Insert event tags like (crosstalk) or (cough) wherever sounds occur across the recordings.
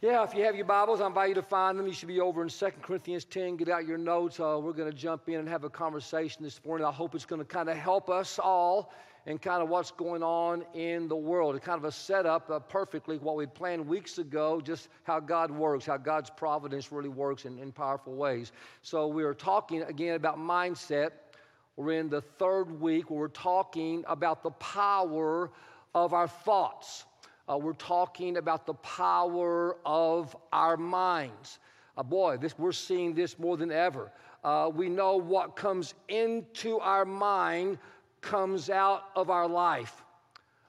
Yeah, if you have your Bibles, I invite you to find them. You should be over in 2 Corinthians 10. Get out your notes. Uh, we're going to jump in and have a conversation this morning. I hope it's going to kind of help us all and kind of what's going on in the world. It's kind of a setup uh, perfectly what we planned weeks ago, just how God works, how God's providence really works in, in powerful ways. So we are talking again about mindset. We're in the third week where we're talking about the power of our thoughts. Uh, we're talking about the power of our minds. Uh, boy, this, we're seeing this more than ever. Uh, we know what comes into our mind comes out of our life.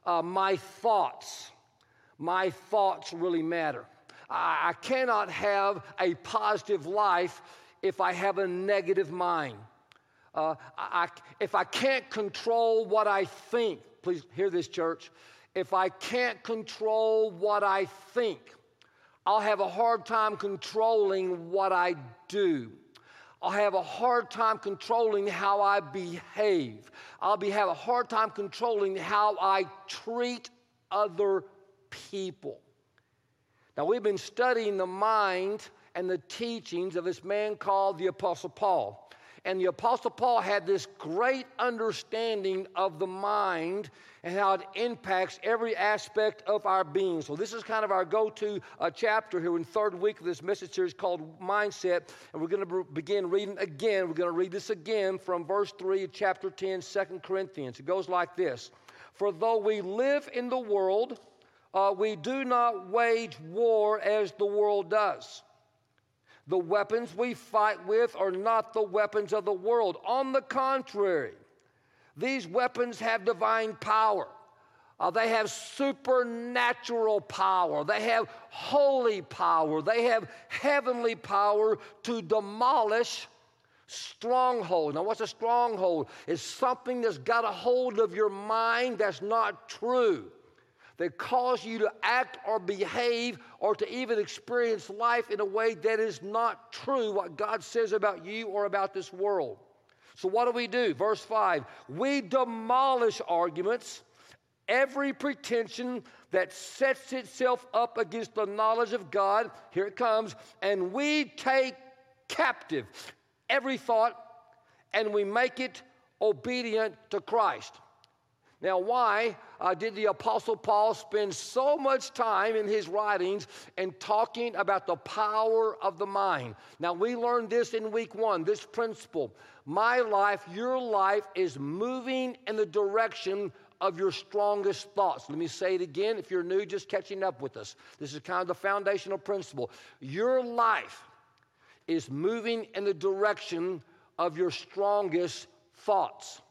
Uh, my thoughts, my thoughts really matter. I, I cannot have a positive life if I have a negative mind. Uh, I, if I can't control what I think, please hear this, church if I can't control what I think, I'll have a hard time controlling what I do. I'll have a hard time controlling how I behave. I'll be, have a hard time controlling how I treat other people. Now, we've been studying the mind and the teachings of this man called the Apostle Paul. And the Apostle Paul had this great understanding of the mind and how it impacts every aspect of our being. So, this is kind of our go to uh, chapter here in third week of this message series called Mindset. And we're going to begin reading again. We're going to read this again from verse 3 of chapter 10, 2 Corinthians. It goes like this For though we live in the world, uh, we do not wage war as the world does. The weapons we fight with are not the weapons of the world. On the contrary, these weapons have divine power. Uh, they have supernatural power. They have holy power. They have heavenly power to demolish strongholds. Now, what's a stronghold? It's something that's got a hold of your mind that's not true that cause you to act or behave or to even experience life in a way that is not true, what God says about you or about this world. So, what do we do? Verse 5 We demolish arguments, every pretension that sets itself up against the knowledge of God. Here it comes. And we take captive every thought and we make it obedient to Christ. Now, why uh, did the Apostle Paul spend so much time in his writings and talking about the power of the mind? Now, we learned this in week one this principle. My life, your life is moving in the direction of your strongest thoughts. Let me say it again. If you're new, just catching up with us. This is kind of the foundational principle. Your life is moving in the direction of your strongest thoughts.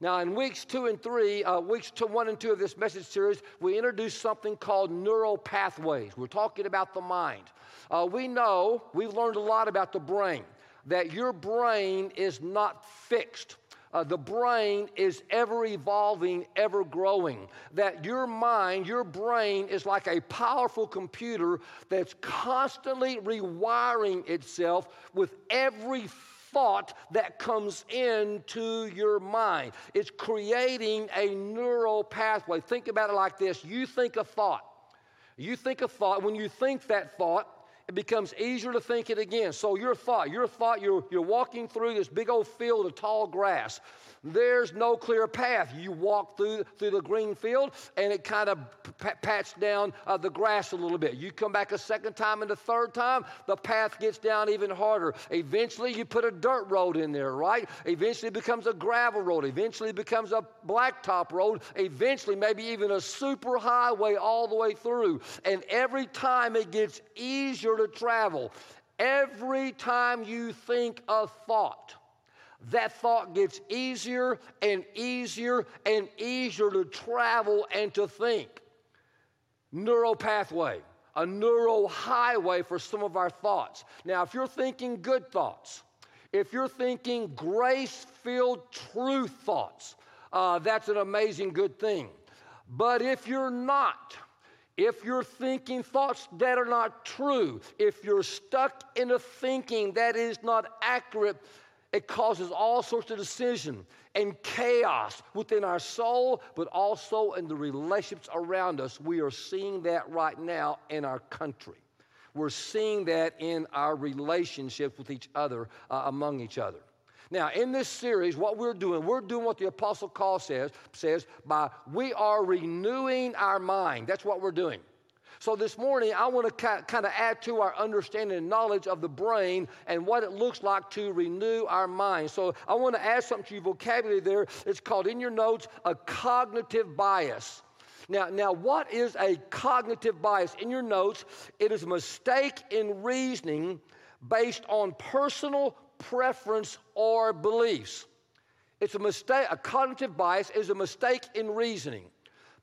Now, in weeks two and three, uh, weeks two, one and two of this message series, we introduced something called neural pathways. We're talking about the mind. Uh, we know, we've learned a lot about the brain, that your brain is not fixed. Uh, the brain is ever evolving, ever growing. That your mind, your brain is like a powerful computer that's constantly rewiring itself with every thought that comes into your mind. It's creating a neural pathway. Think about it like this you think a thought. You think a thought. When you think that thought, it becomes easier to think it again. So your thought, your thought, you're, you're walking through this big old field of tall grass. There's no clear path. You walk through, through the green field and it kind of p- pats down uh, the grass a little bit. You come back a second time and the third time, the path gets down even harder. Eventually, you put a dirt road in there, right? Eventually, it becomes a gravel road. Eventually, it becomes a blacktop road. Eventually, maybe even a super highway all the way through. And every time it gets easier to travel. Every time you think a thought, that thought gets easier and easier and easier to travel and to think. Neural pathway, a neural highway for some of our thoughts. Now, if you're thinking good thoughts, if you're thinking grace filled truth thoughts, uh, that's an amazing good thing. But if you're not, if you're thinking thoughts that are not true, if you're stuck in a thinking that is not accurate, it causes all sorts of decision and chaos within our soul, but also in the relationships around us. We are seeing that right now in our country. we're seeing that in our relationships with each other, uh, among each other. Now, in this series, what we're doing, we're doing what the Apostle Paul says, says by we are renewing our mind. That's what we're doing. So this morning, I want to kind of add to our understanding and knowledge of the brain and what it looks like to renew our mind. So I want to add something to your vocabulary there. It's called in your notes a cognitive bias. Now, now, what is a cognitive bias? In your notes, it is a mistake in reasoning based on personal preference or beliefs. It's a mistake, a cognitive bias is a mistake in reasoning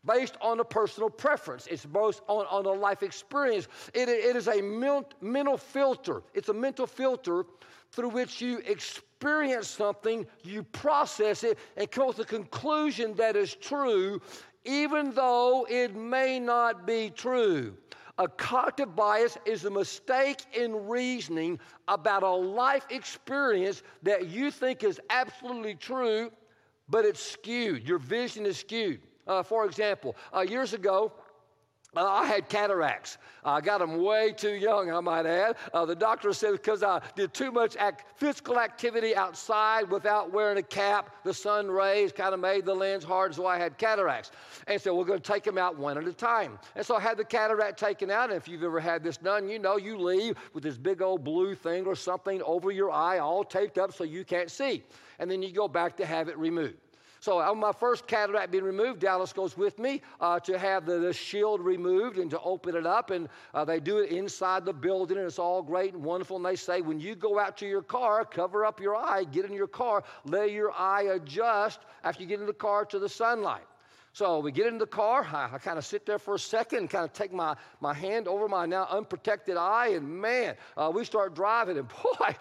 based on a personal preference. It's based on, on a life experience. It, it is a mental filter. It's a mental filter through which you experience something, you process it, and come to the conclusion that is true, even though it may not be true. A cognitive bias is a mistake in reasoning about a life experience that you think is absolutely true, but it's skewed. Your vision is skewed. Uh, for example, uh, years ago, uh, I had cataracts. I got them way too young, I might add. Uh, the doctor said because I did too much act- physical activity outside without wearing a cap, the sun rays kind of made the lens hard, so I had cataracts. And so we're going to take them out one at a time. And so I had the cataract taken out. And if you've ever had this done, you know you leave with this big old blue thing or something over your eye, all taped up so you can't see. And then you go back to have it removed. So on my first cataract being removed, Dallas goes with me uh, to have the, the, shield removed and to open it up. And uh, they do it inside the building, and it's all great and wonderful. And they say, when you go out to your car, cover up your eye, get in your car, let your eye adjust after you get in the car to the sunlight. So we get in the car. I, I kind of sit there for a second kind of take my, my hand over my now unprotected eye. And man, uh, we start driving. And (laughs) boy,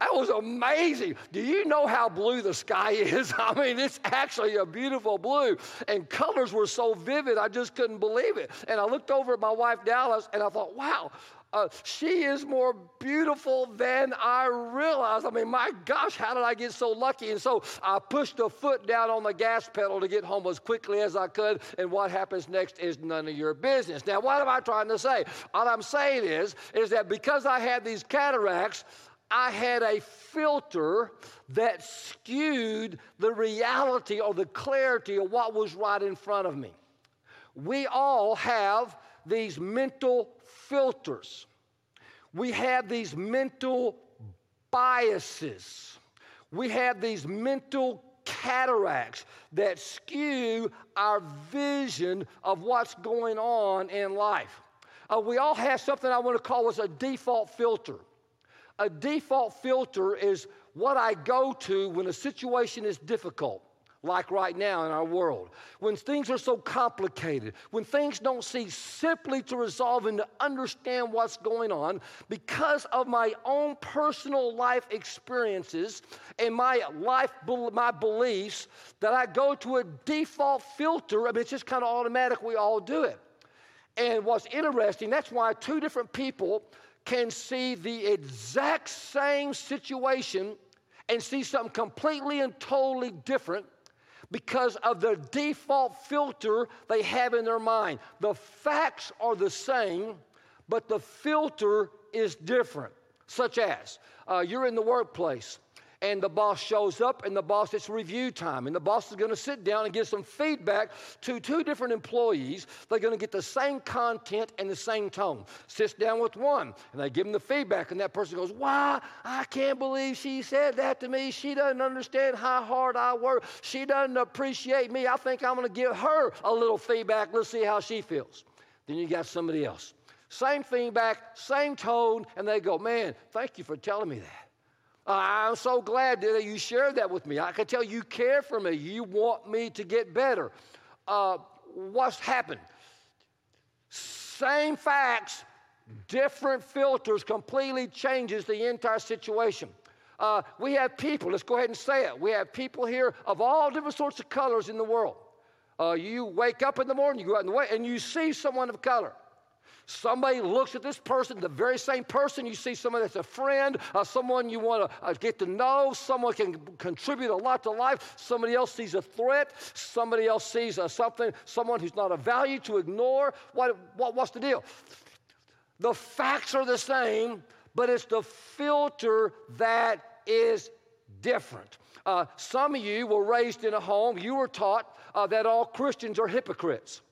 that was amazing. Do you know how blue the sky is? (laughs) I mean, it's actually a beautiful blue. And colors were so vivid, I just couldn't believe it. And I looked over at my wife, Dallas, and I thought, wow, uh, she is more beautiful than I realized. I mean, my gosh, how did I get so lucky? And so I pushed a foot down on the gas pedal to get home as quickly as I could. And what happens next is none of your business. Now, what am I trying to say? All I'm saying is, is that because I had these cataracts, I had a filter that skewed the reality or the clarity of what was right in front of me. We all have these mental filters. We have these mental biases. We have these mental cataracts that skew our vision of what's going on in life. Uh, we all have something I want to call as a default filter. A default filter is what I go to when a situation is difficult, like right now in our world. When things are so complicated, when things don't seem simply to resolve and to understand what's going on, because of my own personal life experiences and my life, my beliefs, that I go to a default filter. I mean, it's just kind of automatic. We all do it. And what's interesting, that's why two different people can see the exact same situation and see something completely and totally different because of the default filter they have in their mind. The facts are the same, but the filter is different. Such as, uh, you're in the workplace and the boss shows up and the boss it's review time and the boss is going to sit down and give some feedback to two different employees. They're going to get the same content and the same tone. Sits down with one and they give them the feedback and that person goes wow i can't believe she said that to me. She doesn't understand how hard i work. She doesn't appreciate me. I think i'm going to give her a little feedback. Let's see how she feels. Then you got somebody else. Same feedback same tone and they go man thank you for telling me that I'm so glad that you shared that with me. I can tell you care for me. You want me to get better. Uh, what's happened? Same facts, different filters completely changes the entire situation. Uh, we have people, let's go ahead and say it. We have people here of all different sorts of colors in the world. Uh, you wake up in the morning, you go out in the way, and you see someone of color. Somebody looks at this person, the very same person, you see someone that's a friend, uh, someone you want to uh, get to know, someone can contribute a lot to life. Somebody else sees a threat, somebody else sees uh, something, someone who's not a value to ignore. What, what, what's the deal? The facts are the same, but it's the filter that is different. Uh, some of you were raised in a home, you were taught uh, that all Christians are hypocrites.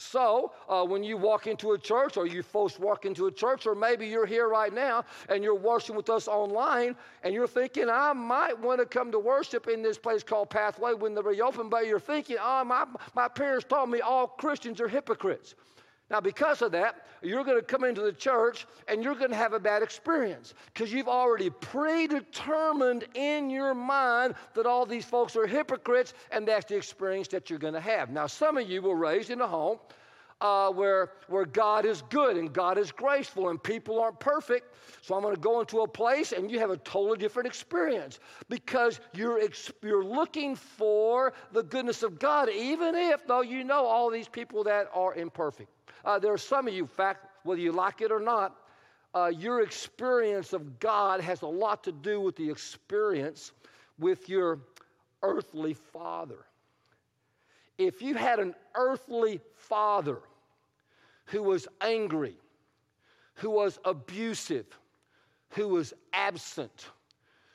So, uh, when you walk into a church, or you folks walk into a church, or maybe you're here right now and you're worshiping with us online, and you're thinking, I might want to come to worship in this place called Pathway when they reopen, but you're thinking, oh, my, my parents taught me all Christians are hypocrites. Now, because of that, you're going to come into the church and you're going to have a bad experience because you've already predetermined in your mind that all these folks are hypocrites and that's the experience that you're going to have. Now, some of you were raised in a home uh, where, where God is good and God is graceful and people aren't perfect. So I'm going to go into a place and you have a totally different experience because you're, you're looking for the goodness of God, even if, though you know all these people that are imperfect. Uh, there are some of you, in fact, whether you like it or not, uh, your experience of God has a lot to do with the experience with your earthly father. If you had an earthly father who was angry, who was abusive, who was absent,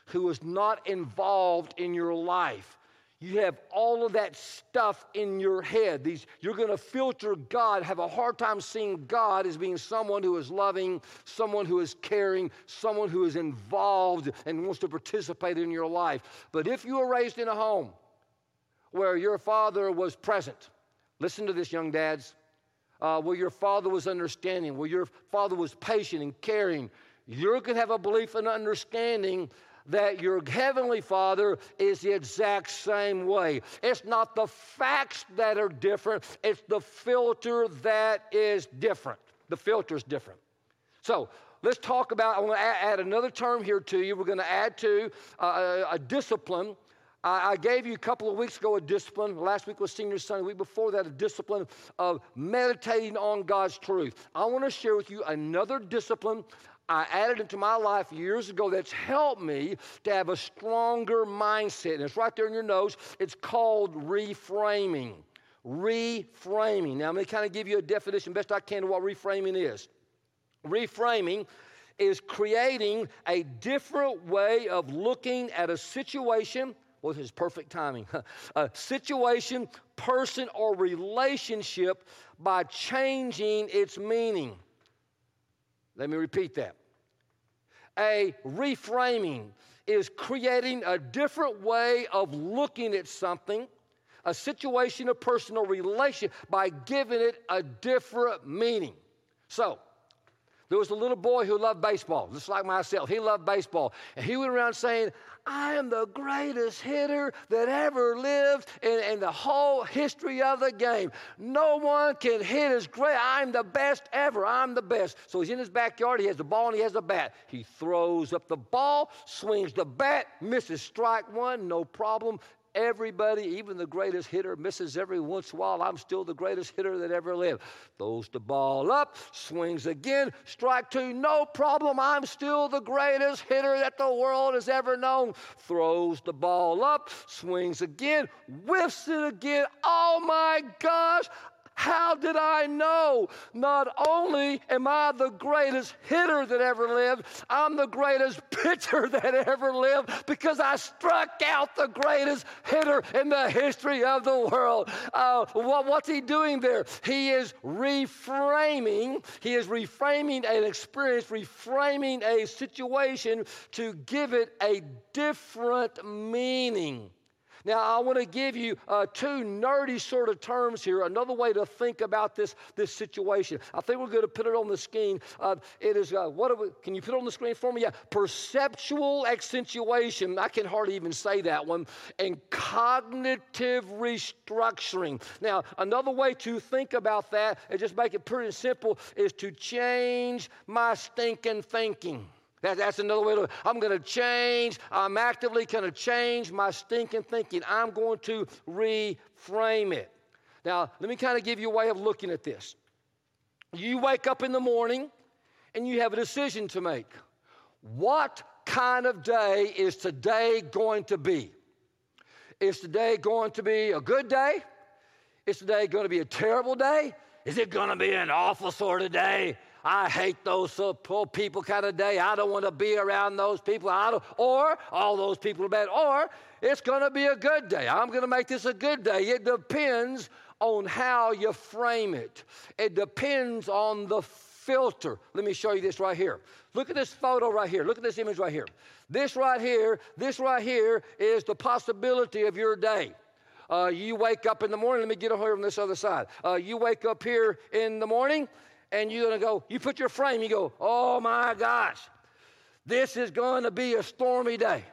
who was not involved in your life, you have all of that stuff in your head. These, you're going to filter God, have a hard time seeing God as being someone who is loving, someone who is caring, someone who is involved and wants to participate in your life. But if you were raised in a home where your father was present, listen to this, young dads, uh, where your father was understanding, where your father was patient and caring, you're going to have a belief and understanding that your heavenly Father is the exact same way. It's not the facts that are different, it's the filter that is different. The filter is different. So, let's talk about. I want to add another term here to you. We're going to add to uh, a discipline. I gave you a couple of weeks ago a discipline. Last week was Senior Sunday. The week before that, a discipline of meditating on God's truth. I want to share with you another discipline I added into my life years ago that's helped me to have a stronger mindset. And it's right there in your notes. It's called reframing. Reframing. Now, I'm going to kind of give you a definition best I can of what reframing is. Reframing is creating a different way of looking at a situation. Well, this is perfect timing. (laughs) a situation, person, or relationship by changing its meaning. Let me repeat that. A reframing is creating a different way of looking at something, a situation, a personal relation, by giving it a different meaning. So, there was a little boy who loved baseball, just like myself. He loved baseball. And he went around saying, I am the greatest hitter that ever lived in, in, the whole history of the game. No one can hit as great. I'm the best ever. I'm the best. So he's in his backyard. He has the ball and he has a bat. He throws up the ball, swings the bat, misses strike one, no problem. Everybody, even the greatest hitter, misses every once in a while. I'm still the greatest hitter that ever lived. Throws the ball up, swings again, strike two, no problem. I'm still the greatest hitter that the world has ever known. Throws the ball up, swings again, whiffs it again. Oh my gosh, how did I know? Not only am I the greatest hitter that ever lived, I'm the greatest (laughs) pitcher that ever lived because I struck out the greatest hitter in the history of the world. Uh, what, what's he doing there? He is reframing, he is reframing an experience, reframing a situation to give it a different meaning. Now, I want to give you uh, two nerdy sort of terms here, another way to think about this, this situation. I think we're going to put it on the screen. Uh, it is, uh, what we, can you put it on the screen for me? Yeah, perceptual accentuation. I can hardly even say that one. And cognitive restructuring. Now, another way to think about that and just make it pretty simple is to change my stinking thinking. That, that's another way to, I'm going to change. I'm actively going to change my stinking thinking. I'm going to reframe it. Now, let me kind of give you a way of looking at this. You wake up in the morning and you have a decision to make. What kind of day is today going to be? Is today going to be a good day? Is today going to be a terrible day? Is it going to be an awful sort of day? I hate those poor people kind of day. I don't want to be around those people. I don't, or all those people are bad. Or it's going to be a good day. I'm going to make this a good day. It depends on how you frame it. It depends on the filter. Let me show you this right here. Look at this photo right here. Look at this image right here. This right here, this right here is the possibility of your day. Uh, you wake up in the morning, let me get over here on this other side. Uh, you wake up here in the morning and you're going to go, you put your frame, you go, oh my gosh, this is going to be a stormy day.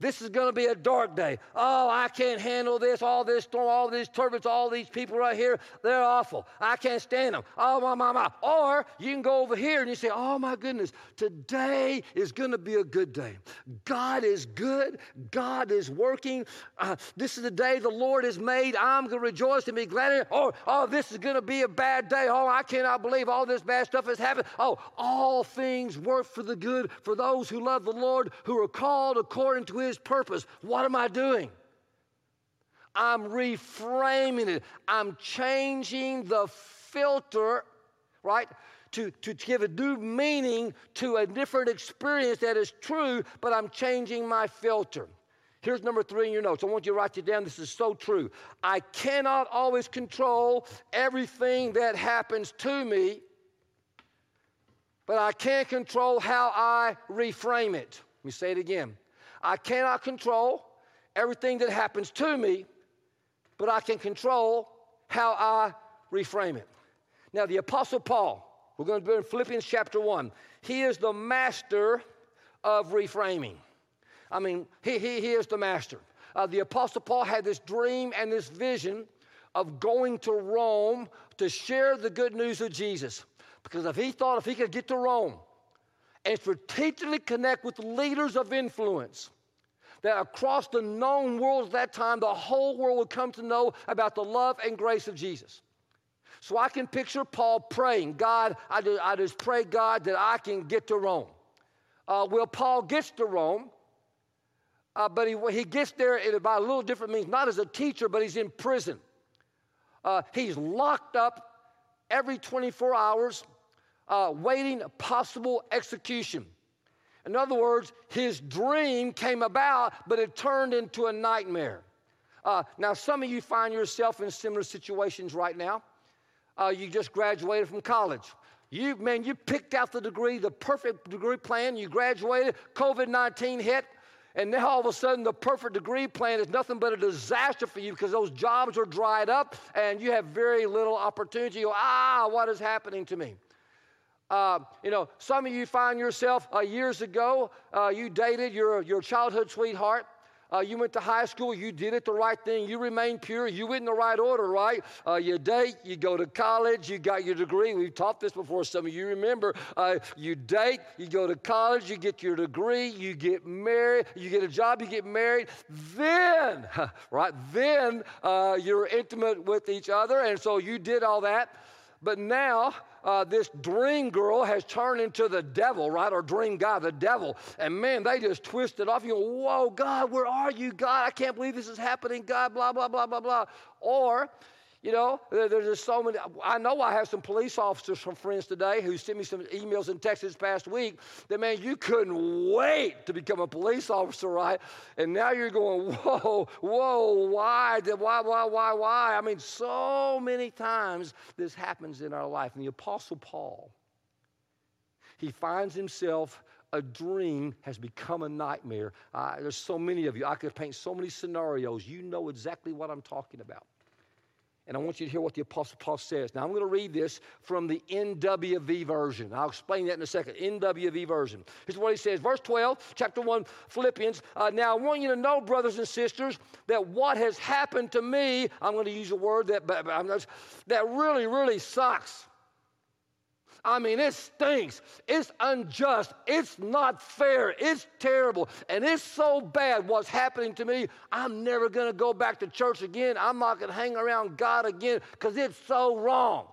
This is going to be a dark day. Oh, I can't handle this, all this storm, all these turbulence, all these people right here. They're awful. I can't stand them. Oh, my, my, my. Or you can go over here and you say, oh, my goodness, today is going to be a good day. God is good. God is working. Uh, this is the day the Lord has made. I'm going to rejoice and be glad. Or, oh, this is going to be a bad day. Oh, I cannot believe all this bad stuff has happened. Oh, all things work for the good for those who love the Lord, who are called according to his his purpose. What am I doing? I'm reframing it. I'm changing the filter, right? To, to give a new meaning to a different experience that is true, but I'm changing my filter. Here's number three in your notes. I want you to write it down. This is so true. I cannot always control everything that happens to me, but I can control how I reframe it. Let me say it again. I cannot control everything that happens to me, but I can control how I reframe it. Now, the Apostle Paul, we're going to be in Philippians chapter 1, he is the master of reframing. I mean, he, he, he is the master. Uh, the Apostle Paul had this dream and this vision of going to Rome to share the good news of Jesus. Because if he thought if he could get to Rome and strategically connect with leaders of influence. That across the known world at that time, the whole world would come to know about the love and grace of Jesus. So I can picture Paul praying, God, I just, I just pray, God, that I can get to Rome. Uh, well, Paul gets to Rome, uh, but he, he gets there by a little different means, not as a teacher, but he's in prison. Uh, he's locked up every 24 hours uh, waiting possible execution. In other words, his dream came about, but it turned into a nightmare. Uh, now, some of you find yourself in similar situations right now. Uh, you just graduated from college. You, man, you picked out the degree, the perfect degree plan. You graduated, COVID 19 hit, and now all of a sudden the perfect degree plan is nothing but a disaster for you because those jobs are dried up and you have very little opportunity. Go, ah, what is happening to me? Uh, you know, some of you find yourself uh, years ago, uh, you dated your, your childhood sweetheart. Uh, you went to high school, you did it the right thing, you remained pure, you went in the right order, right? Uh, you date, you go to college, you got your degree. We've taught this before, some of you remember. Uh, you date, you go to college, you get your degree, you get married, you get a job, you get married. Then, (laughs) right, then you're intimate with each other, and so you did all that. But now, uh, this dream girl has turned into the devil, right? Or dream guy, the devil. And man, they just twist it off. You go, whoa, God, where are you, God? I can't believe this is happening, God, blah, blah, blah, blah, blah. Or you know, there's just so many. I know I have some police officers from friends today who sent me some emails and texts this past week that, man, you couldn't wait to become a police officer, right? And now you're going, (laughs) whoa, whoa, why? Why, why, why, why? I mean, so many times this happens in our life. And the Apostle Paul, he finds himself a dream has become a nightmare. Uh, there's so many of you. I could paint so many scenarios. You know exactly what I'm talking about. And I want you to hear what the Apostle Paul says. Now, I'm going to read this from the NWV version. I'll explain that in a second. NWV version. Here's what he says. Verse 12, chapter 1, Philippians. Uh, now, I want you to know, brothers and sisters, that what has happened to me, I'm going to use a word that, that really, really sucks. I mean, it stinks. It's unjust. It's not fair. It's terrible. And it's so bad what's happening to me. I'm never going to go back to church again. I'm not going to hang around God again because it's so wrong.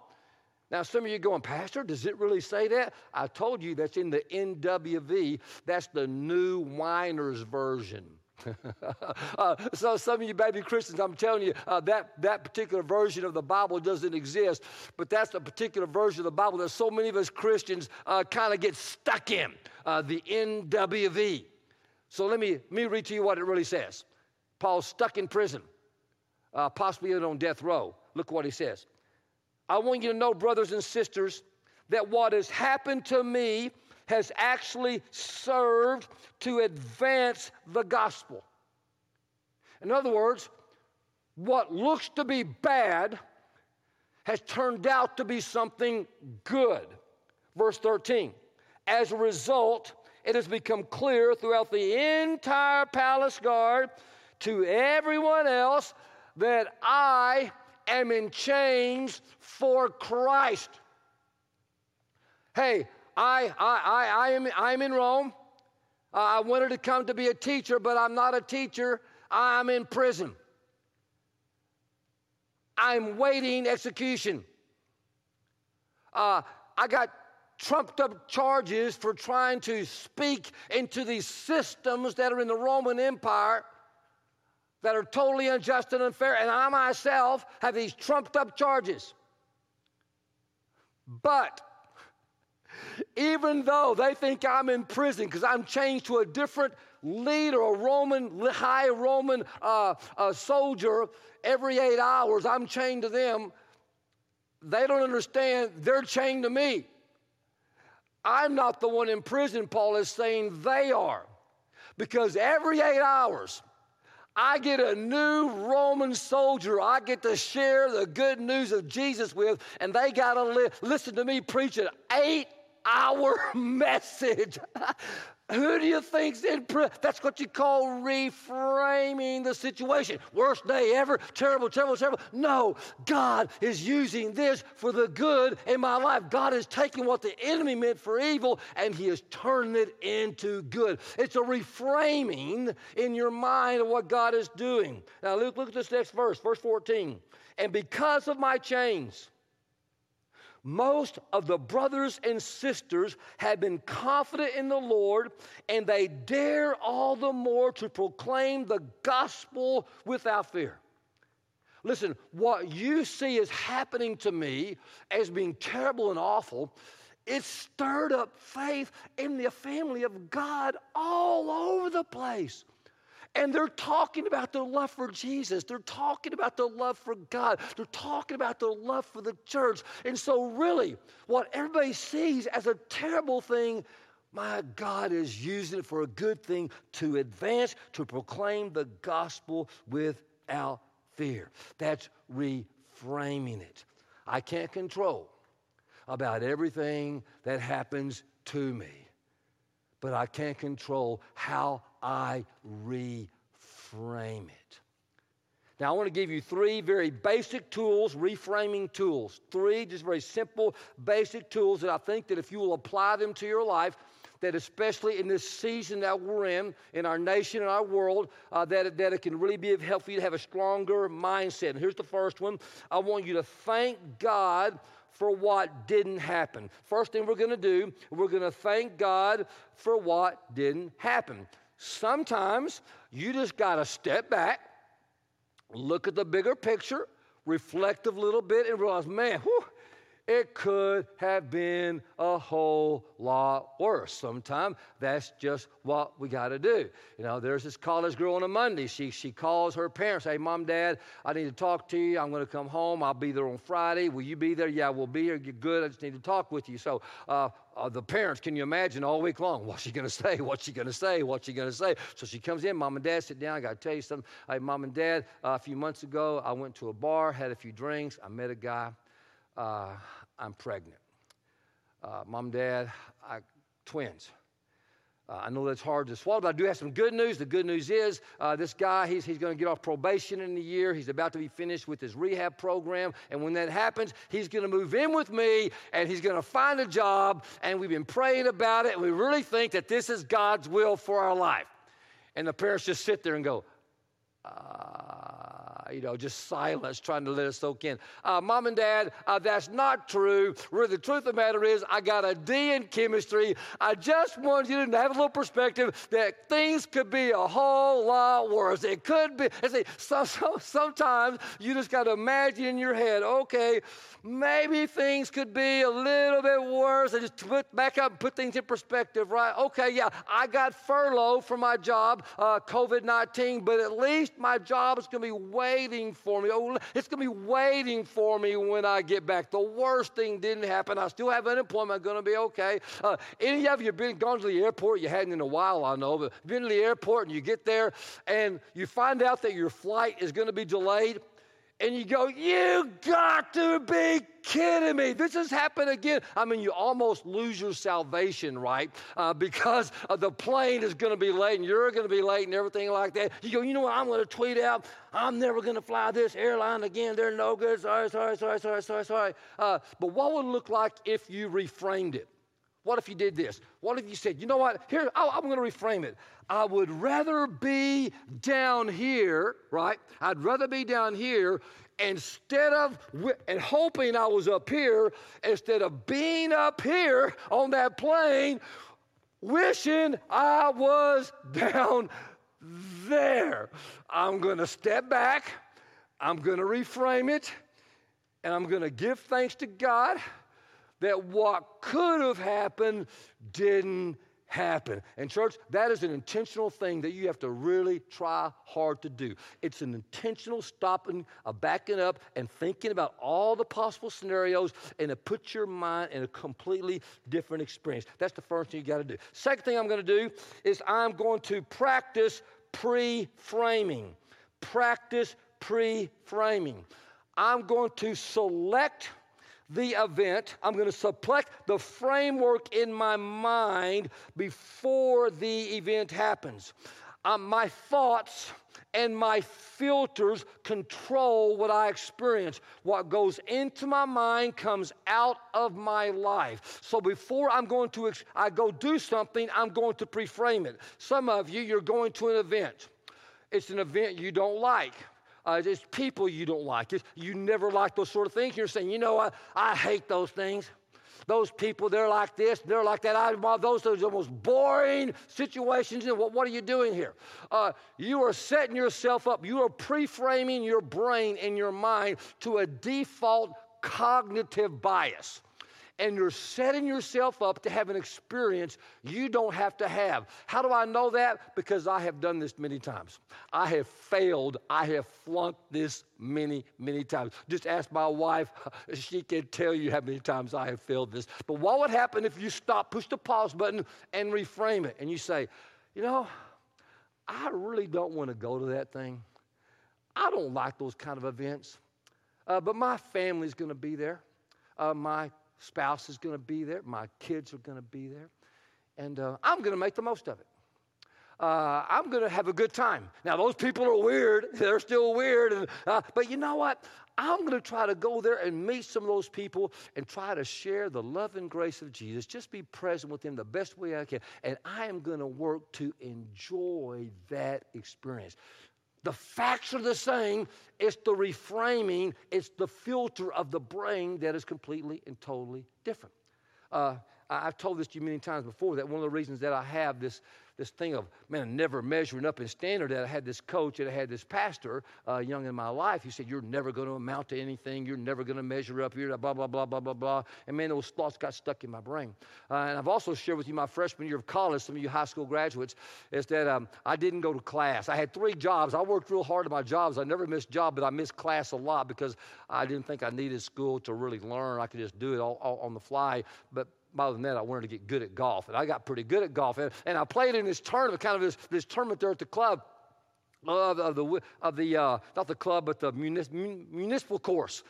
Now, some of you going, Pastor, does it really say that? I told you that's in the NWV. That's the New Whiners version. (laughs) uh, so some of you baby Christians, I'm telling you, uh, that, that particular version of the Bible doesn't exist, but that's a particular version of the Bible that so many of us Christians uh, kind of get stuck in, uh, the NWV. So let me, let me read to you what it really says. Paul's stuck in prison, uh, possibly even on death row. Look what he says. I want you to know, brothers and sisters, that what has happened to me has actually served to advance the gospel. In other words, what looks to be bad has turned out to be something good. Verse 13. As a result, it has become clear throughout the entire palace guard to everyone else that I am in chains for Christ. Hey, I, I, I, I, am, I am in Rome. Uh, I wanted to come to be a teacher, but I'm not a teacher. I'm in prison. I'm waiting execution. Uh, I got trumped up charges for trying to speak into these systems that are in the Roman Empire that are totally unjust and unfair, and I myself have these trumped up charges. But even though they think I'm in prison because I'm changed to a different leader, a Roman, high Roman uh, uh, soldier, every eight hours, I'm chained to them. They don't understand, they're chained to me. I'm not the one in prison, Paul is saying they are. Because every eight hours, I get a new Roman soldier I get to share the good news of Jesus with, and they got to li- listen to me preach an eight hour (laughs) message. Who do you think's in prison? That's what you call reframing the situation. Worst day ever, terrible, terrible, terrible. No, God is using this for the good in my life. God is taking what the enemy meant for evil and He is turning it into good. It's a reframing in your mind of what God is doing. Now, look, look at this next verse, verse 14. And because of my chains, most of the brothers and sisters have been confident in the Lord, and they dare all the more to proclaim the gospel without fear. Listen, what you see is happening to me as being terrible and awful, it stirred up faith in the family of God all over the place. And they're talking about their love for Jesus. They're talking about their love for God. They're talking about their love for the church. And so, really, what everybody sees as a terrible thing, my God is using it for a good thing to advance, to proclaim the gospel without fear. That's reframing it. I can't control about everything that happens to me but I can't control how I reframe it. Now, I want to give you three very basic tools, reframing tools. Three just very simple, basic tools that I think that if you will apply them to your life, that especially in this season that we're in, in our nation and our world, uh, that, that it can really be of help for you to have a stronger mindset. And here's the first one I want you to thank God for what didn't happen. First thing we're going to do, we're going to thank God for what didn't happen. Sometimes you just got to step back, look at the bigger picture, reflect a little bit, and realize, man, whew, it could have been a whole lot worse. Sometimes that's just what we got to do. You know, there's this college girl on a Monday. She, she calls her parents, Hey, mom, dad, I need to talk to you. I'm going to come home. I'll be there on Friday. Will you be there? Yeah, we'll be here. You're good. I just need to talk with you. So, uh, uh, the parents, can you imagine all week long? What's she going (laughs) to say? What's she going to say? What's she going to say? So she comes in, mom and dad sit down. I got to tell you something. Hey, mom and dad, uh, a few months ago, I went to a bar, had a few drinks. I met a guy uh, I'm pregnant. Uh, Mom, Dad, I, twins. Uh, I know that's hard to swallow, but I do have some good news. The good news is uh, this guy, he's, he's going to get off probation in a year. He's about to be finished with his rehab program. And when that happens, he's going to move in with me and he's going to find a job. And we've been praying about it. And we really think that this is God's will for our life. And the parents just sit there and go, uh, you know, just silence, trying to let us soak in. Uh, Mom and Dad, uh, that's not true. Really, the truth of the matter is, I got a D in chemistry. I just wanted you to have a little perspective that things could be a whole lot worse. It could be. see, so, so, sometimes you just got to imagine in your head, okay, maybe things could be a little bit worse. And just put back up and put things in perspective, right? Okay, yeah, I got furloughed from my job, uh, COVID 19, but at least my job is going to be waiting for me. Oh, it's going to be waiting for me when I get back. The worst thing didn't happen. I still have unemployment, going to be okay. Uh, any of you been gone to the airport? You hadn't in a while, I know, but been to the airport and you get there and you find out that your flight is going to be delayed and you go, You got to be kidding me. This has happened again. I mean, you almost lose your salvation, right? Uh, because uh, the plane is going to be late and you're going to be late and everything like that. You go, You know what? I'm going to tweet out, I'm never going to fly this airline again. They're no good. Sorry, sorry, sorry, sorry, sorry, sorry. Uh, but what would it look like if you reframed it? What if you did this? What if you said, you know what? Here, I'm going to reframe it. I would rather be down here, right? I'd rather be down here instead of and hoping I was up here, instead of being up here on that plane, wishing I was (laughs) down there. I'm going to step back. I'm going to reframe it. And I'm going to give thanks to God that what could have happened didn't happen. And, church, that is an intentional thing that you have to really try hard to do. It's an intentional stopping, uh, backing up, and thinking about all the possible scenarios and to put your mind in a completely different experience. That's the first thing you got to do. Second thing I'm going to do is I'm going to practice pre framing. Practice pre framing. I'm going to select the event. I'm going to select the framework in my mind before the event happens. Um, my thoughts and my filters control what I experience. What goes into my mind comes out of my life. So before I'm going to I go do something, I'm going to pre-frame it. Some of you you're going to an event. It's an event you don't like. Uh, it's people you don't like. It's, you never like those sort of things. You're saying, you know what? I hate those things. Those people, they're like this, they're like that. I, those are the most boring situations. What, what are you doing here? Uh, you are setting yourself up. You are pre framing your brain and your mind to a default cognitive bias and you're setting yourself up to have an experience you don't have to have. How do I know that? Because I have done this many times. I have failed. I have flunked this many, many times. Just ask my wife. (laughs) She can tell you how many times I have failed this. But what would happen if you stop, push the pause button, and reframe it? And you say, you know, I really don't want to go to that thing. I don't like those kind of events. Uh, but my family's going to be there. Uh, my spouse is going to be there, my kids are going to be there, and uh, I'm going to make the most of it. Uh, I'm going to have a good time. Now, those people are weird. (laughs) They're still weird. And, uh, but you know what? I'm going to try to go there and meet some of those people and try to share the love and grace of Jesus. Just be present with them the best way I can. And I am going to work to enjoy that experience. The facts are the same. It's the reframing, it's the filter of the brain that is completely and totally different. Uh, I've told this to you many times before that one of the reasons that I have this this thing of, man, never measuring up in standard that I had this coach and I had this pastor uh, young in my life. He said, You're never going to amount to anything. You're never going to measure up. You're blah, blah, blah, blah, blah, blah. And man, those thoughts got stuck in my brain. Uh, and I've also shared with you my freshman year of college, some of you high school graduates, is that um, I didn't go to class. I had three jobs. I worked real hard at my jobs. I never missed job, but I missed class a lot because I didn't think I needed school to really learn. I could just do it all, all on the fly. But other than that, I wanted to get good at golf. And I got pretty good at golf. And, and I played in this tournament, kind of this, this tournament there at the club. Of, of the, of the uh, not the club, but the munis, municipal course.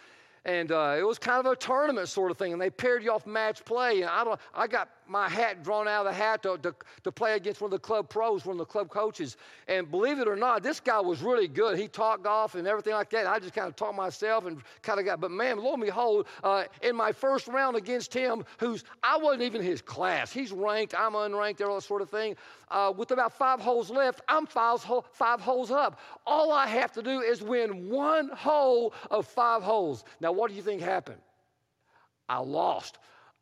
And uh, it was kind of a tournament sort of thing. And they paired you off match play. And I, don't, I got my hat drawn out of the hat to, to, to play against one of the club pros, one of the club coaches. And believe it or not, this guy was really good. He taught golf and everything like that. I just kind of taught myself and kind of got, but man, lo and behold, uh, in my first round against him, who's, I wasn't even his class. He's ranked, I'm unranked, all that sort of thing. Uh, with about five holes left, I'm five, five holes up. All I have to do is win one hole of five holes. Now, what do you think happened? I lost.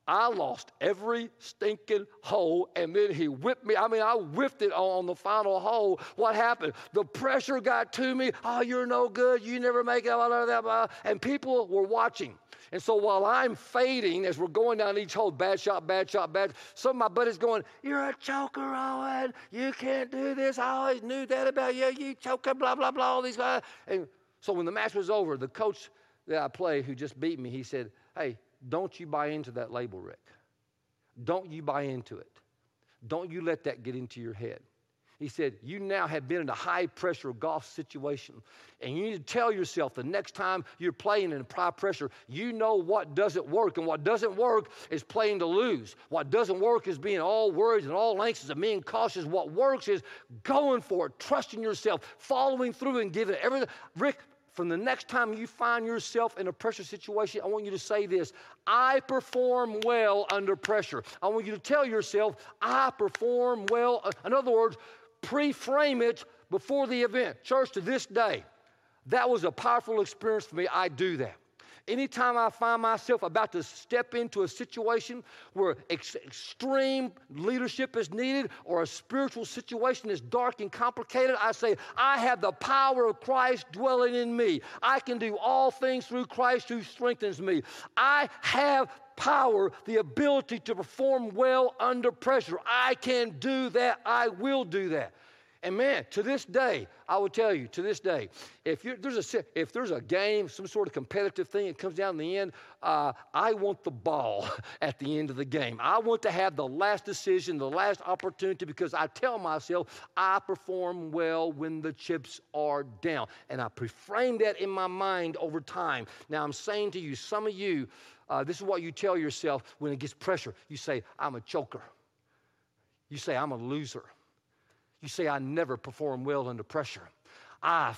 I lost every stinking hole, and then he whipped me. I mean, I whipped it on the final hole. What happened? The pressure got to me. Oh, you're no good. You never make it. Blah, blah, blah, and people were watching. And so while I'm fading as we're going down each hole, bad shot, bad shot, bad, some of my buddies going, You're a choker, Owen. You can't do this. I always knew that about you. You choker, blah, blah, blah, all these guys. And so when the match was over, the coach that I play who just beat me, he said, Hey, don't you buy into that label, Rick. Don't you buy into it. Don't you let that get into your head. He said, You now have been in a high pressure golf situation, and you need to tell yourself the next time you're playing in high pressure, you know what doesn't work. And what doesn't work is playing to lose. What doesn't work is being all worried and all anxious and being cautious. What works is going for it, trusting yourself, following through, and giving everything. Rick, from the next time you find yourself in a pressure situation, I want you to say this I perform well under pressure. I want you to tell yourself, I perform well. Uh, in other words, pre frame it before the event. Church, to this day, that was a powerful experience for me. I do that. Anytime I find myself about to step into a situation where ex- extreme leadership is needed or a spiritual situation is dark and complicated, I say, I have the power of Christ dwelling in me. I can do all things through Christ who strengthens me. I have power, the ability to perform well under pressure. I can do that. I will do that. And man, to this day, I will tell you, to this day, if there's a if there's a game, some sort of competitive thing, it comes down in the end. Uh, I want the ball (laughs) at the end of the game. I want to have the last decision, the last opportunity, because I tell myself I perform well when the chips are down, and I frame that in my mind over time. Now I'm saying to you, some of you, uh, this is what you tell yourself when it gets pressure. You say, "I'm a choker." You say, "I'm a loser." You say, I never perform well under pressure. I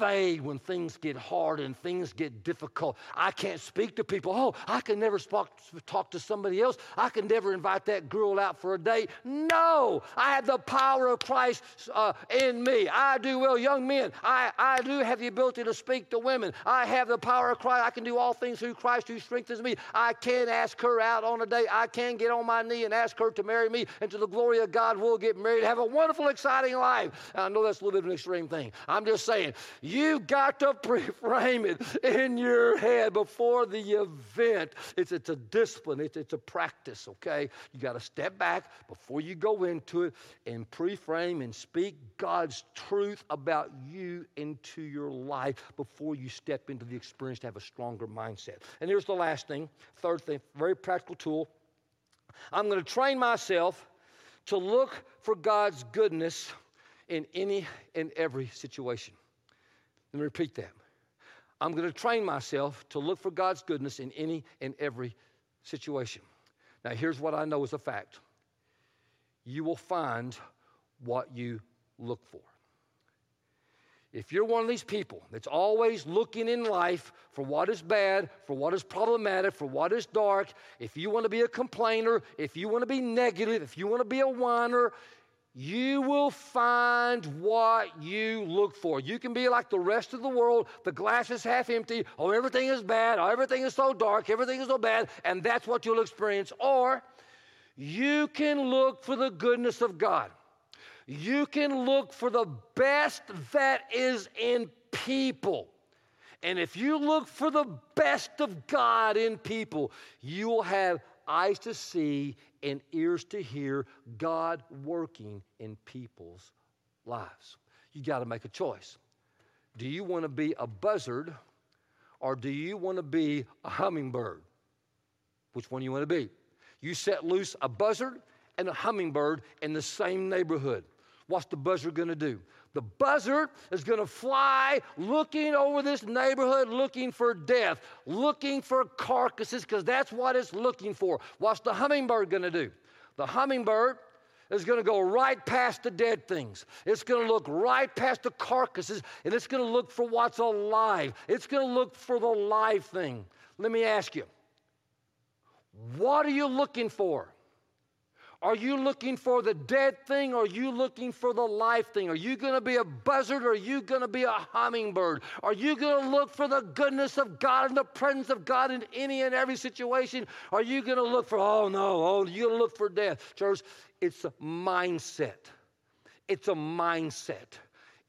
fade when things get hard and things get difficult. I can't speak to people. Oh, I can never talk to somebody else. I can never invite that girl out for a date. No, I have the power of Christ uh, in me. I do well. Young men, I, I do have the ability to speak to women. I have the power of Christ. I can do all things through Christ who strengthens me. I can ask her out on a date. I can get on my knee and ask her to marry me. And to the glory of God, we'll get married, have a wonderful, exciting life. I know that's a little bit of an extreme thing. I'm just saying, you got to (laughs) frame it in your head before the event. It's, it's a discipline, it's, it's a practice, okay? You got to step back before you go into it and pre frame and speak God's truth about you into your life before you step into the experience to have a stronger mindset. And here's the last thing, third thing, very practical tool. I'm going to train myself to look for God's goodness in any and every situation. Let me repeat that. I'm going to train myself to look for God's goodness in any and every situation. Now, here's what I know is a fact you will find what you look for. If you're one of these people that's always looking in life for what is bad, for what is problematic, for what is dark, if you want to be a complainer, if you want to be negative, if you want to be a whiner, you will find what you look for. You can be like the rest of the world. The glass is half empty. Oh, everything is bad. Oh, everything is so dark. Everything is so bad. And that's what you'll experience. Or you can look for the goodness of God. You can look for the best that is in people. And if you look for the best of God in people, you will have eyes to see and ears to hear God working in people's lives. You got to make a choice. Do you want to be a buzzard or do you want to be a hummingbird? Which one do you want to be? You set loose a buzzard and a hummingbird in the same neighborhood. What's the buzzard going to do? The buzzard is going to fly looking over this neighborhood looking for death, looking for carcasses, because that's what it's looking for. What's the hummingbird going to do? The hummingbird is going to go right past the dead things. It's going to look right past the carcasses and it's going to look for what's alive. It's going to look for the live thing. Let me ask you what are you looking for? Are you looking for the dead thing or are you looking for the life thing? Are you going to be a buzzard or are you going to be a hummingbird? Are you going to look for the goodness of God and the presence of God in any and every situation? Are you going to look for, oh no, oh, you're going to look for death? Church, it's a mindset. It's a mindset.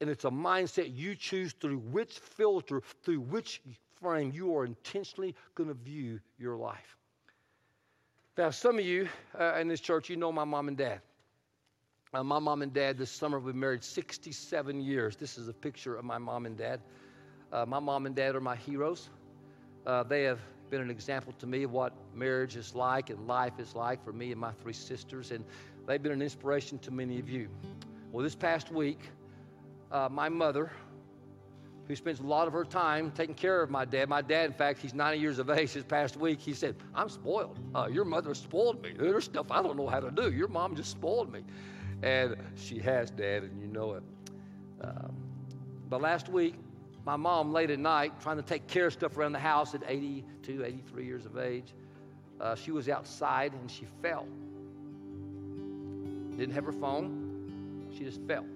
And it's a mindset you choose through which filter, through which frame you are intentionally going to view your life. Now, some of you uh, in this church, you know my mom and dad. Uh, my mom and dad this summer we've married 67 years. This is a picture of my mom and dad. Uh, my mom and dad are my heroes. Uh, they have been an example to me of what marriage is like and life is like for me and my three sisters, and they've been an inspiration to many of you. Well, this past week, uh, my mother, who spends a lot of her time taking care of my dad. My dad, in fact, he's 90 years of age. This past week, he said, I'm spoiled. Uh, your mother spoiled me. There's stuff I don't know how to do. Your mom just spoiled me. And she has, Dad, and you know it. Um, but last week, my mom, late at night, trying to take care of stuff around the house at 82, 83 years of age, uh, she was outside and she fell. Didn't have her phone. She just fell.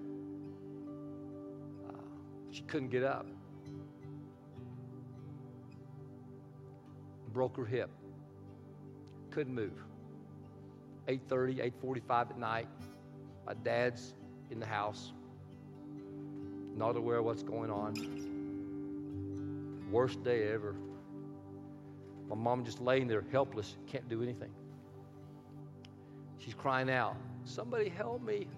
She couldn't get up. Broke her hip. Couldn't move. 8:30, 8:45 at night. My dad's in the house. Not aware of what's going on. Worst day ever. My mom just laying there helpless, can't do anything. She's crying out, Somebody help me.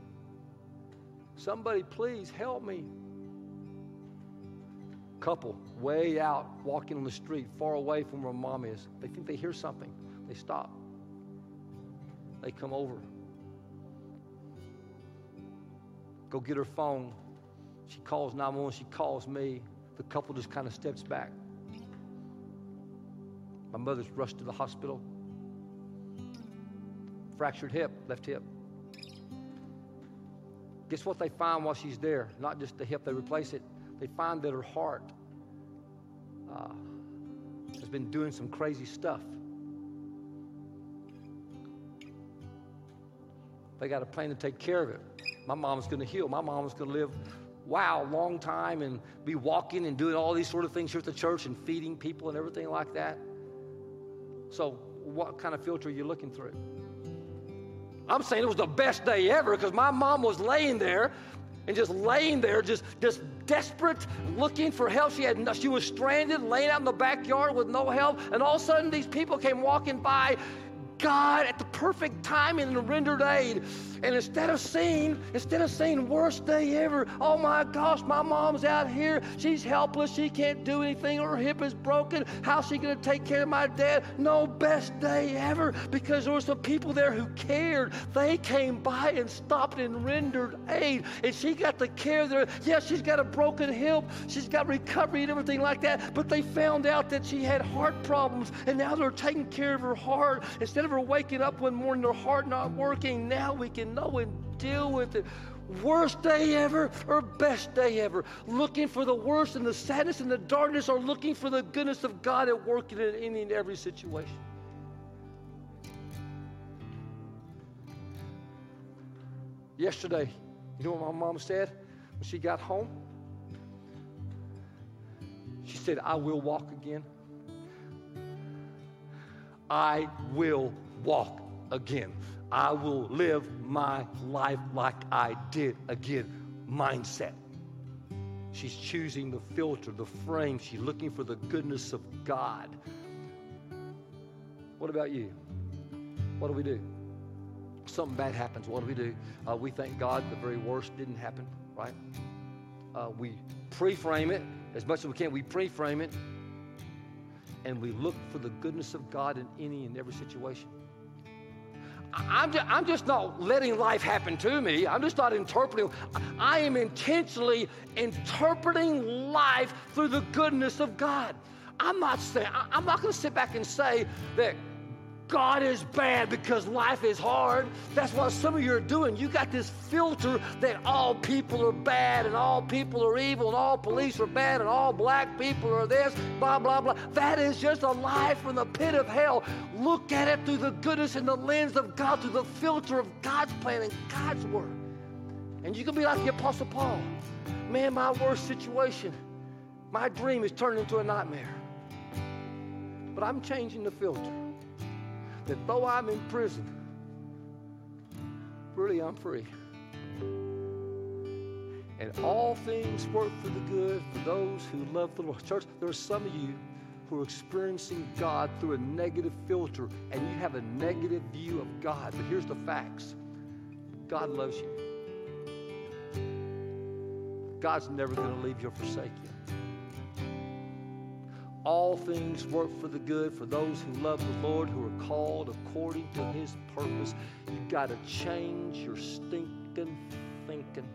Somebody please help me couple way out walking on the street, far away from where mom is. They think they hear something. They stop. They come over. Go get her phone. She calls 911. She calls me. The couple just kind of steps back. My mother's rushed to the hospital. Fractured hip, left hip. Guess what they find while she's there? Not just the hip, they replace it they find that her heart uh, has been doing some crazy stuff. They got a plan to take care of it. My mom's going to heal. My mom's going to live, wow, long time and be walking and doing all these sort of things here at the church and feeding people and everything like that. So, what kind of filter are you looking through? I'm saying it was the best day ever because my mom was laying there and just laying there, just, just desperate, looking for help. She had she was stranded, laying out in the backyard with no help. And all of a sudden, these people came walking by God at the perfect timing and rendered aid. And instead of saying, instead of saying worst day ever, oh my gosh, my mom's out here, she's helpless, she can't do anything, her hip is broken, how's she gonna take care of my dad? No, best day ever, because there were some people there who cared. They came by and stopped and rendered aid. And she got the care there. Yes, she's got a broken hip, she's got recovery and everything like that, but they found out that she had heart problems, and now they're taking care of her heart. Instead of her waking up one morning, her heart not working, now we can know and deal with it. Worst day ever or best day ever. Looking for the worst and the sadness and the darkness or looking for the goodness of God at work in any and every situation. Yesterday, you know what my mom said when she got home? She said, I will walk again. I will walk again. I will live my life like I did again. Mindset. She's choosing the filter, the frame. She's looking for the goodness of God. What about you? What do we do? Something bad happens. What do we do? Uh, we thank God the very worst didn't happen, right? Uh, we pre frame it as much as we can. We pre frame it and we look for the goodness of God in any and every situation. I'm just, I'm just not letting life happen to me. I'm just not interpreting. I am intentionally interpreting life through the goodness of God. I'm not saying, I'm not going to sit back and say that God is bad because life is hard. That's what some of you are doing. You got this filter that all people are bad and all people are evil and all police are bad and all black people are this, blah, blah, blah. That is just a lie from the pit of hell. Look at it through the goodness and the lens of God, through the filter of God's plan and God's word. And you can be like the Apostle Paul. Man, my worst situation, my dream is turned into a nightmare. But I'm changing the filter that though I'm in prison, really I'm free. And all things work for the good for those who love the Lord. Church, there are some of you who are experiencing God through a negative filter, and you have a negative view of God. But here's the facts God loves you. God's never going to leave you or forsake you all things work for the good for those who love the Lord, who are called according to his purpose. You've got to change your stinking thinking.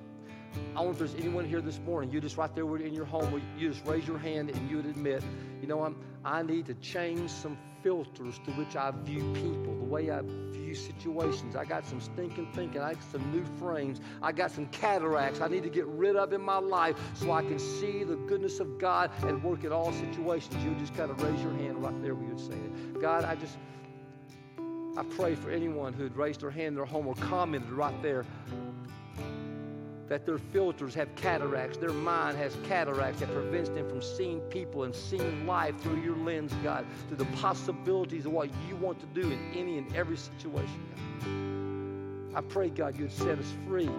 I wonder if there's anyone here this morning, you just right there in your home, you just raise your hand and you would admit, you know, I'm, I need to change some filters to which I view people, the way I view situations. I got some stinking thinking. I got some new frames. I got some cataracts I need to get rid of in my life so I can see the goodness of God and work in all situations. You just kind of raise your hand right there where you would say it. God, I just, I pray for anyone who'd raised their hand in their home or commented right there that their filters have cataracts, their mind has cataracts that prevents them from seeing people and seeing life through your lens, God, through the possibilities of what you want to do in any and every situation, God. I pray, God, you'd set us free.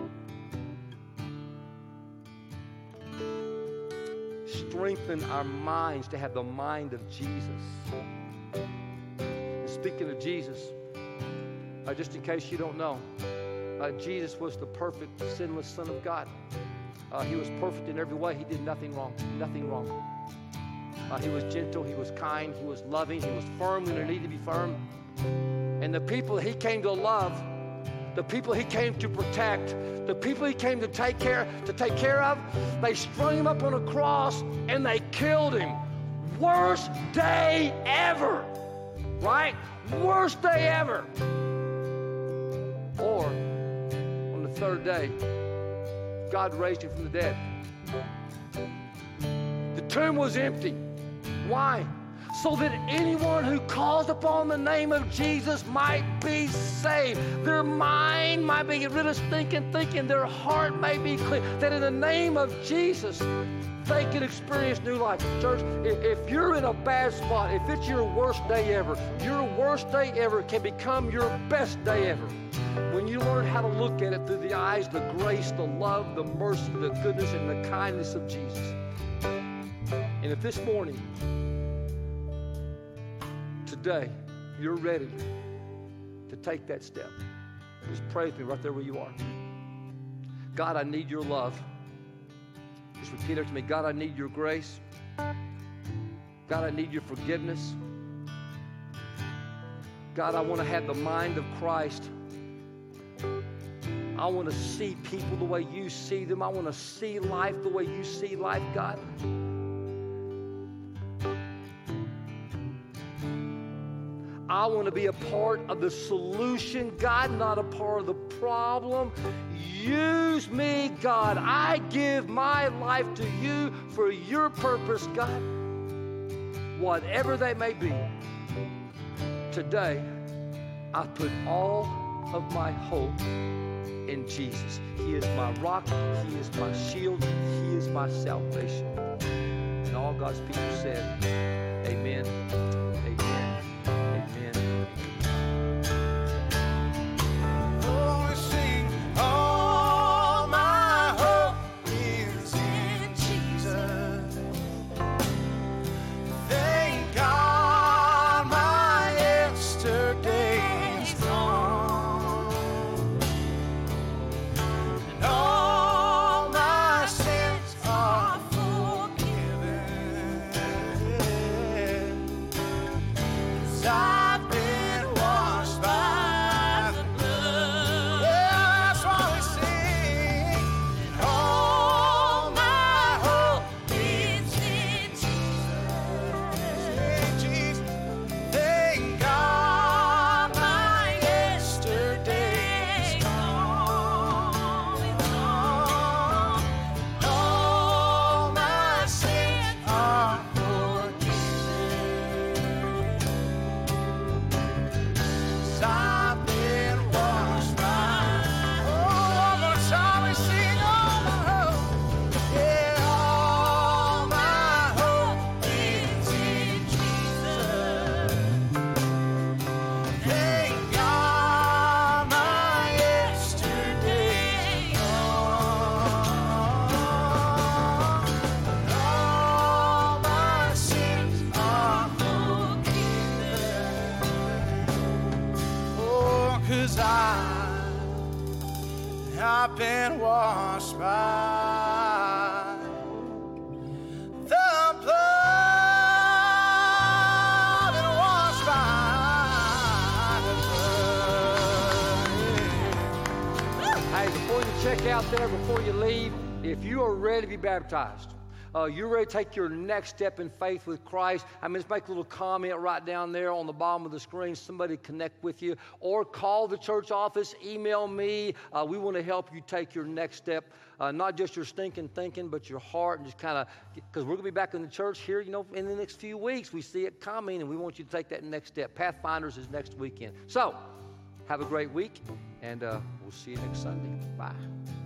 Strengthen our minds to have the mind of Jesus. And speaking of Jesus, uh, just in case you don't know, uh, Jesus was the perfect, sinless Son of God. Uh, he was perfect in every way. He did nothing wrong, nothing wrong. Uh, he was gentle, he was kind, he was loving, he was firm when there needed to be firm. And the people he came to love, the people he came to protect, the people he came to take care to take care of, they strung him up on a cross and they killed him. Worst day ever. Right? Worst day ever. Or third day, God raised him from the dead. The tomb was empty. Why? So that anyone who calls upon the name of Jesus might be saved. Their mind might be get rid of thinking, thinking. Their heart may be clear. That in the name of Jesus, they can experience new life. Church, if you're in a bad spot, if it's your worst day ever, your worst day ever can become your best day ever. When you learn how to look at it through the eyes, the grace, the love, the mercy, the goodness, and the kindness of Jesus. And if this morning, today, you're ready to take that step, just pray with me right there where you are. God, I need your love. Just repeat after me God, I need your grace. God, I need your forgiveness. God, I want to have the mind of Christ. I want to see people the way you see them. I want to see life the way you see life, God. I want to be a part of the solution, God, not a part of the problem. Use me, God. I give my life to you for your purpose, God. Whatever they may be. Today, I put all of my hope in Jesus. He is my rock, He is my shield, He is my salvation. And all God's people said, Amen. Baptized, uh, you're ready to take your next step in faith with Christ, I mean, just make a little comment right down there on the bottom of the screen. Somebody connect with you, or call the church office, email me. Uh, we want to help you take your next step, uh, not just your stinking thinking, but your heart, and just kind of because we're going to be back in the church here, you know, in the next few weeks. We see it coming, and we want you to take that next step. Pathfinders is next weekend. So, have a great week, and uh, we'll see you next Sunday. Bye.